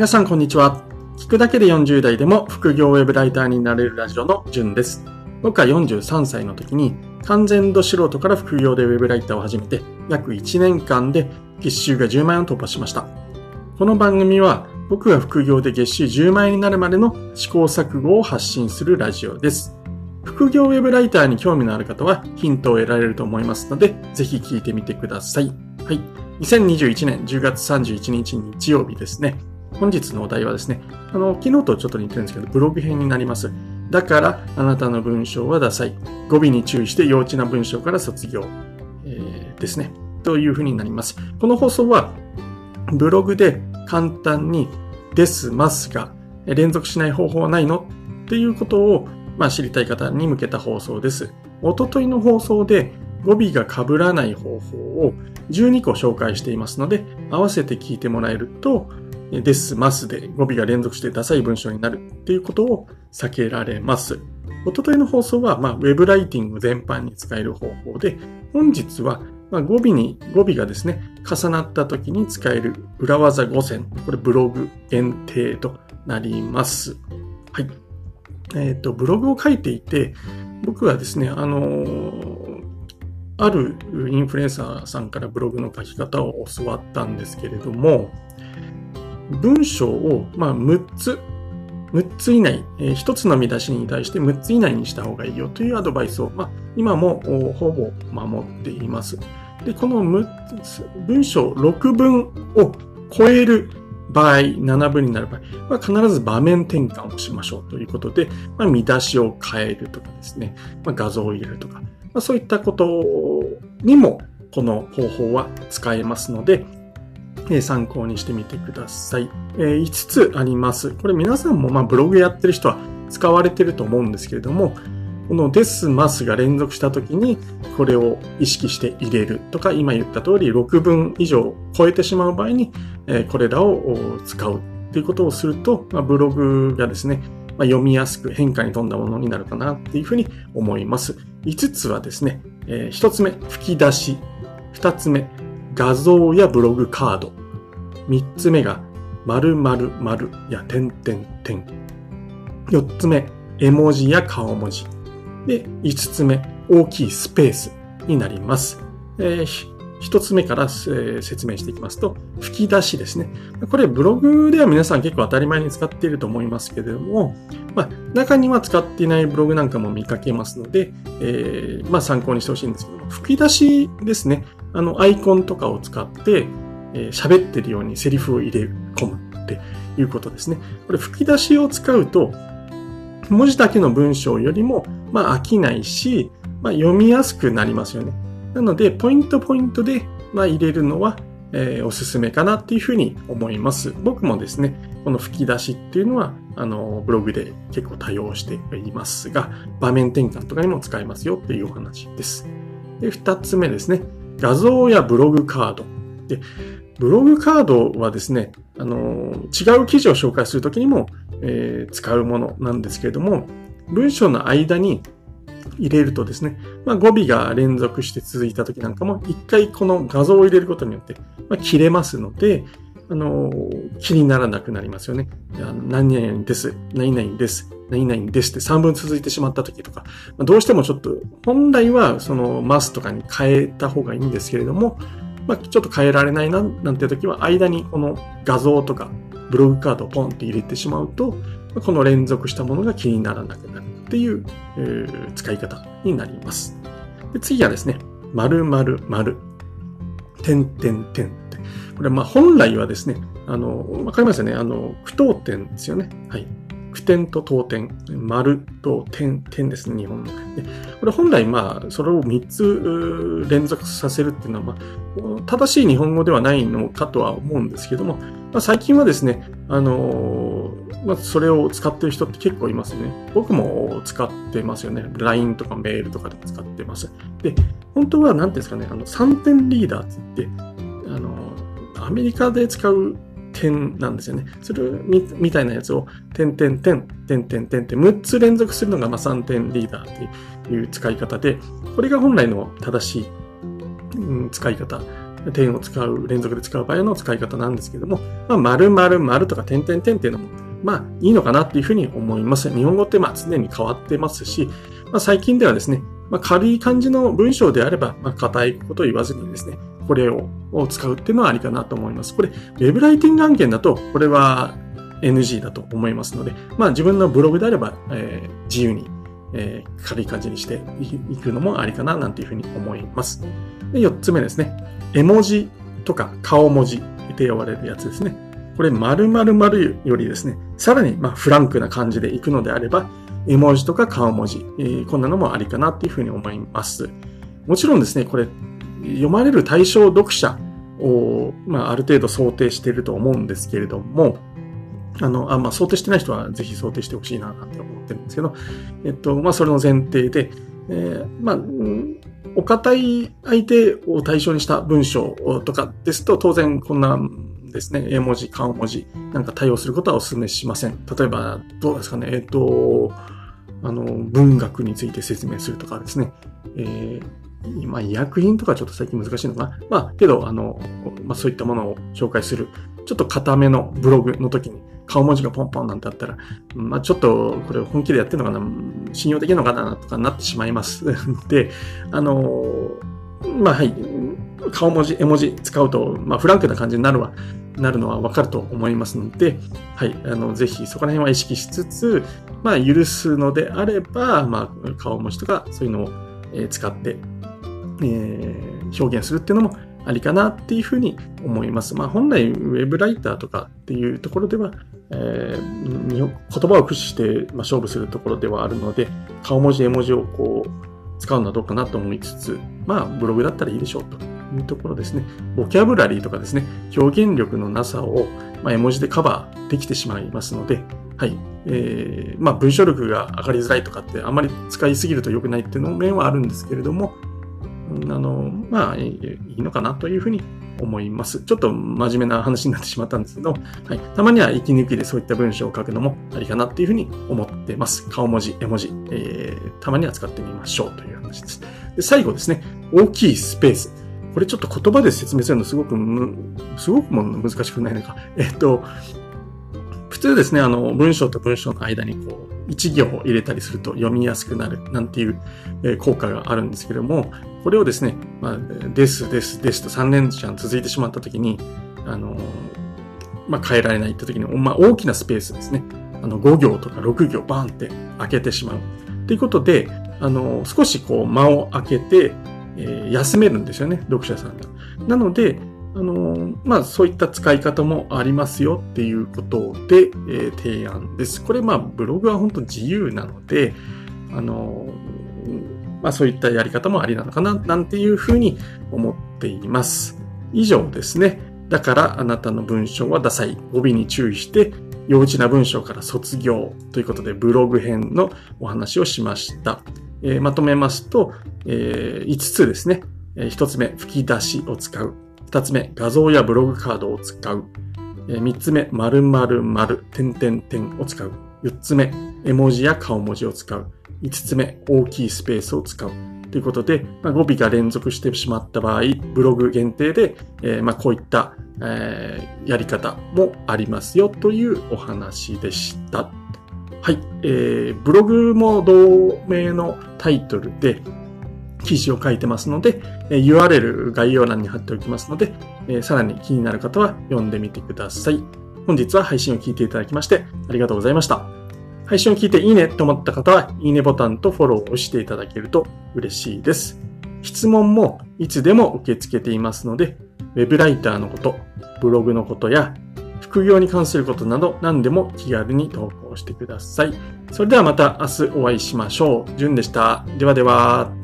皆さんこんにちは。聞くだけで40代でも副業ウェブライターになれるラジオのじゅんです。僕は43歳の時に完全度素人から副業でウェブライターを始めて約1年間で月収が10万円を突破しました。この番組は僕が副業で月収10万円になるまでの試行錯誤を発信するラジオです。副業ウェブライターに興味のある方はヒントを得られると思いますので、ぜひ聞いてみてください。はい。2021年10月31日日曜日ですね。本日のお題はですね、あの、昨日とちょっと似てるんですけど、ブログ編になります。だから、あなたの文章はダサい。語尾に注意して幼稚な文章から卒業。えー、ですね。というふうになります。この放送は、ブログで簡単にです、ますが、連続しない方法はないの？っていうことを、まあ、知りたい方に向けた放送です。おとといの放送で、語尾が被らない方法を12個紹介していますので、合わせて聞いてもらえると、です、ますで語尾が連続してダサい文章になるっていうことを避けられます。おとといの放送は、まあ、ウェブライティング全般に使える方法で、本日は、まあ、語尾に、語尾がですね、重なった時に使える裏技5選。これブログ限定となります。はい。えっ、ー、と、ブログを書いていて、僕はですね、あのー、あるインフルエンサーさんからブログの書き方を教わったんですけれども、文章を、まあ、6つ、6つ以内、え、1つの見出しに対して6つ以内にした方がいいよというアドバイスを、まあ、今もほぼ守っています。で、この6つ、文章6文を超える場合、7分になる場合は必ず場面転換をしましょうということで、まあ、見出しを変えるとかですね、まあ、画像を入れるとか、まあ、そういったことにもこの方法は使えますので、参考にしてみてください。え5つあります。これ皆さんもまブログやってる人は使われてると思うんですけれども、このです、ますが連続した時にこれを意識して入れるとか、今言った通り6分以上超えてしまう場合にこれらを使うということをすると、まブログがですね、ま読みやすく変化に富んだものになるかなっていうふうに思います。5つはですね、え1つ目、吹き出し。2つ目、画像やブログカード。三つ目が、〇〇〇や点点点。四つ目、絵文字や顔文字。で、五つ目、大きいスペースになります。えー、一つ目から、えー、説明していきますと、吹き出しですね。これブログでは皆さん結構当たり前に使っていると思いますけれども、まあ、中には使っていないブログなんかも見かけますので、えー、まあ参考にしてほしいんですけども、吹き出しですね。あの、アイコンとかを使って、え喋ってるようにセリフを入れ込むっていうことですね。これ吹き出しを使うと、文字だけの文章よりも、まあ飽きないし、まあ読みやすくなりますよね。なので、ポイントポイントで、まあ入れるのは、えー、おすすめかなっていうふうに思います。僕もですね、この吹き出しっていうのは、あの、ブログで結構多用していますが、場面転換とかにも使えますよっていうお話です。で、二つ目ですね、画像やブログカード。で、ブログカードはですね、あの、違う記事を紹介するときにも、えー、使うものなんですけれども、文章の間に入れるとですね、まあ、語尾が連続して続いたときなんかも、一回この画像を入れることによって、まあ、切れますので、あの、気にならなくなりますよね。何々です、何々です、何々ですって3分続いてしまった時とか、どうしてもちょっと、本来はそのマスとかに変えた方がいいんですけれども、まあ、ちょっと変えられないな、なんていう時は、間にこの画像とか、ブログカードをポンって入れてしまうと、この連続したものが気にならなくなるっていう、えー、使い方になります。で次はですね、〇〇〇、点点点って。これまあ本来はですね、あの、わかりますよね？あの、句読点ですよね。はい。句点と当点、丸と点、点ですね、日本の。でこれ本来、まあ、それを3つ連続させるっていうのは、まあ、正しい日本語ではないのかとは思うんですけども、まあ、最近はですね、あのー、まあ、それを使ってる人って結構いますね。僕も使ってますよね。LINE とかメールとかでも使ってます。で、本当は何ていうんですかね、あの、3点リーダーって言って、あのー、アメリカで使う点なんですよね。それみみたいなやつを、点点点、点点点って6つ連続するのがま3点リーダーっていう使い方で、これが本来の正しい、うん、使い方点を使う、連続で使う場合の使い方なんですけども、まあ、〇〇〇とか点々点っていうのも、まあ、いいのかなっていうふうに思います。日本語ってまあ常に変わってますし、まあ、最近ではですね、まあ、軽い感じの文章であれば、まあ、硬いことを言わずにですね、これを使うっていうのはありかなと思います。これ、ウェブライティング案件だと、これは NG だと思いますので、まあ自分のブログであれば、えー、自由に、えー、軽い感じにしていくのもありかななんていうふうに思います。で、4つ目ですね。絵文字とか顔文字って呼ばれるやつですね。これ、〇〇〇よりですね、さらにまフランクな感じでいくのであれば、絵文字とか顔文字、えー、こんなのもありかなっていうふうに思います。もちろんですね、これ、読まれる対象読者を、まあ、ある程度想定していると思うんですけれども、あの、あまあ、想定してない人はぜひ想定してほしいな、なんて思ってるんですけど、えっと、まあ、それの前提で、えー、まあ、お堅い相手を対象にした文章とかですと、当然こんなですね、絵文字、顔文字なんか対応することはお勧めしません。例えば、どうですかね、えっと、あの、文学について説明するとかですね、えー、まあ、医薬品とかちょっと最近難しいのかな。まあ、けど、あの、まあ、そういったものを紹介する、ちょっと固めのブログの時に顔文字がポンポンなんてあったら、まあ、ちょっとこれ本気でやってるのかな、信用できるのかなとかなってしまいます。の で、あの、まあ、はい、顔文字、絵文字使うと、まあ、フランクな感じになるわ、なるのはわかると思いますので、はい、あの、ぜひそこら辺は意識しつつ、まあ、許すのであれば、まあ、顔文字とかそういうのを、使って、えー、表現するっていうのもありかなっていうふうに思います。まあ、本来、ウェブライターとかっていうところでは、えー、言葉を駆使して、ま、勝負するところではあるので、顔文字、絵文字をこう、使うのはどうかなと思いつつ、まあ、ブログだったらいいでしょうというところですね。ボキャブラリーとかですね、表現力のなさを、ま、絵文字でカバーできてしまいますので、はい。えー、まあ、文章力が上がりづらいとかって、あんまり使いすぎると良くないっていうの面はあるんですけれども、あの、まあ、いいのかなというふうに思います。ちょっと真面目な話になってしまったんですけど、はい。たまには息抜きでそういった文章を書くのもありかなっていうふうに思ってます。顔文字、絵文字、えー、たまには使ってみましょうという話です。で、最後ですね、大きいスペース。これちょっと言葉で説明するのすごくすごくも難しくないのか。えっと、普通ですね、あの、文章と文章の間にこう、一行を入れたりすると読みやすくなるなんていう、効果があるんですけれども、これをですね、まあ、です、です、ですと3年間続いてしまったときに、あの、まあ、変えられないって時に、まあ、大きなスペースですね。あの、5行とか6行バーンって開けてしまう。ということで、あの、少しこう間を空けて、えー、休めるんですよね、読者さんが。なので、あの、まあ、そういった使い方もありますよっていうことで、えー、提案です。これ、まあ、ブログは本当自由なので、あの、まあそういったやり方もありなのかな、なんていうふうに思っています。以上ですね。だからあなたの文章はダサい。語尾に注意して、幼稚な文章から卒業ということでブログ編のお話をしました。えー、まとめますと、えー、5つですね。えー、1つ目、吹き出しを使う。2つ目、画像やブログカードを使う。えー、3つ目、〇〇〇、点々点を使う。4つ目、絵文字や顔文字を使う。5つ目、大きいスペースを使う。ということで、まあ、語尾が連続してしまった場合、ブログ限定で、えー、まあ、こういった、えー、やり方もありますよというお話でした。はい。えー、ブログも同名のタイトルで記事を書いてますので、URL 概要欄に貼っておきますので、さらに気になる方は読んでみてください。本日は配信を聞いていただきましてありがとうございました。配信を聞いていいねと思った方は、いいねボタンとフォローを押していただけると嬉しいです。質問もいつでも受け付けていますので、ウェブライターのこと、ブログのことや、副業に関することなど何でも気軽に投稿してください。それではまた明日お会いしましょう。じゅんでした。ではでは。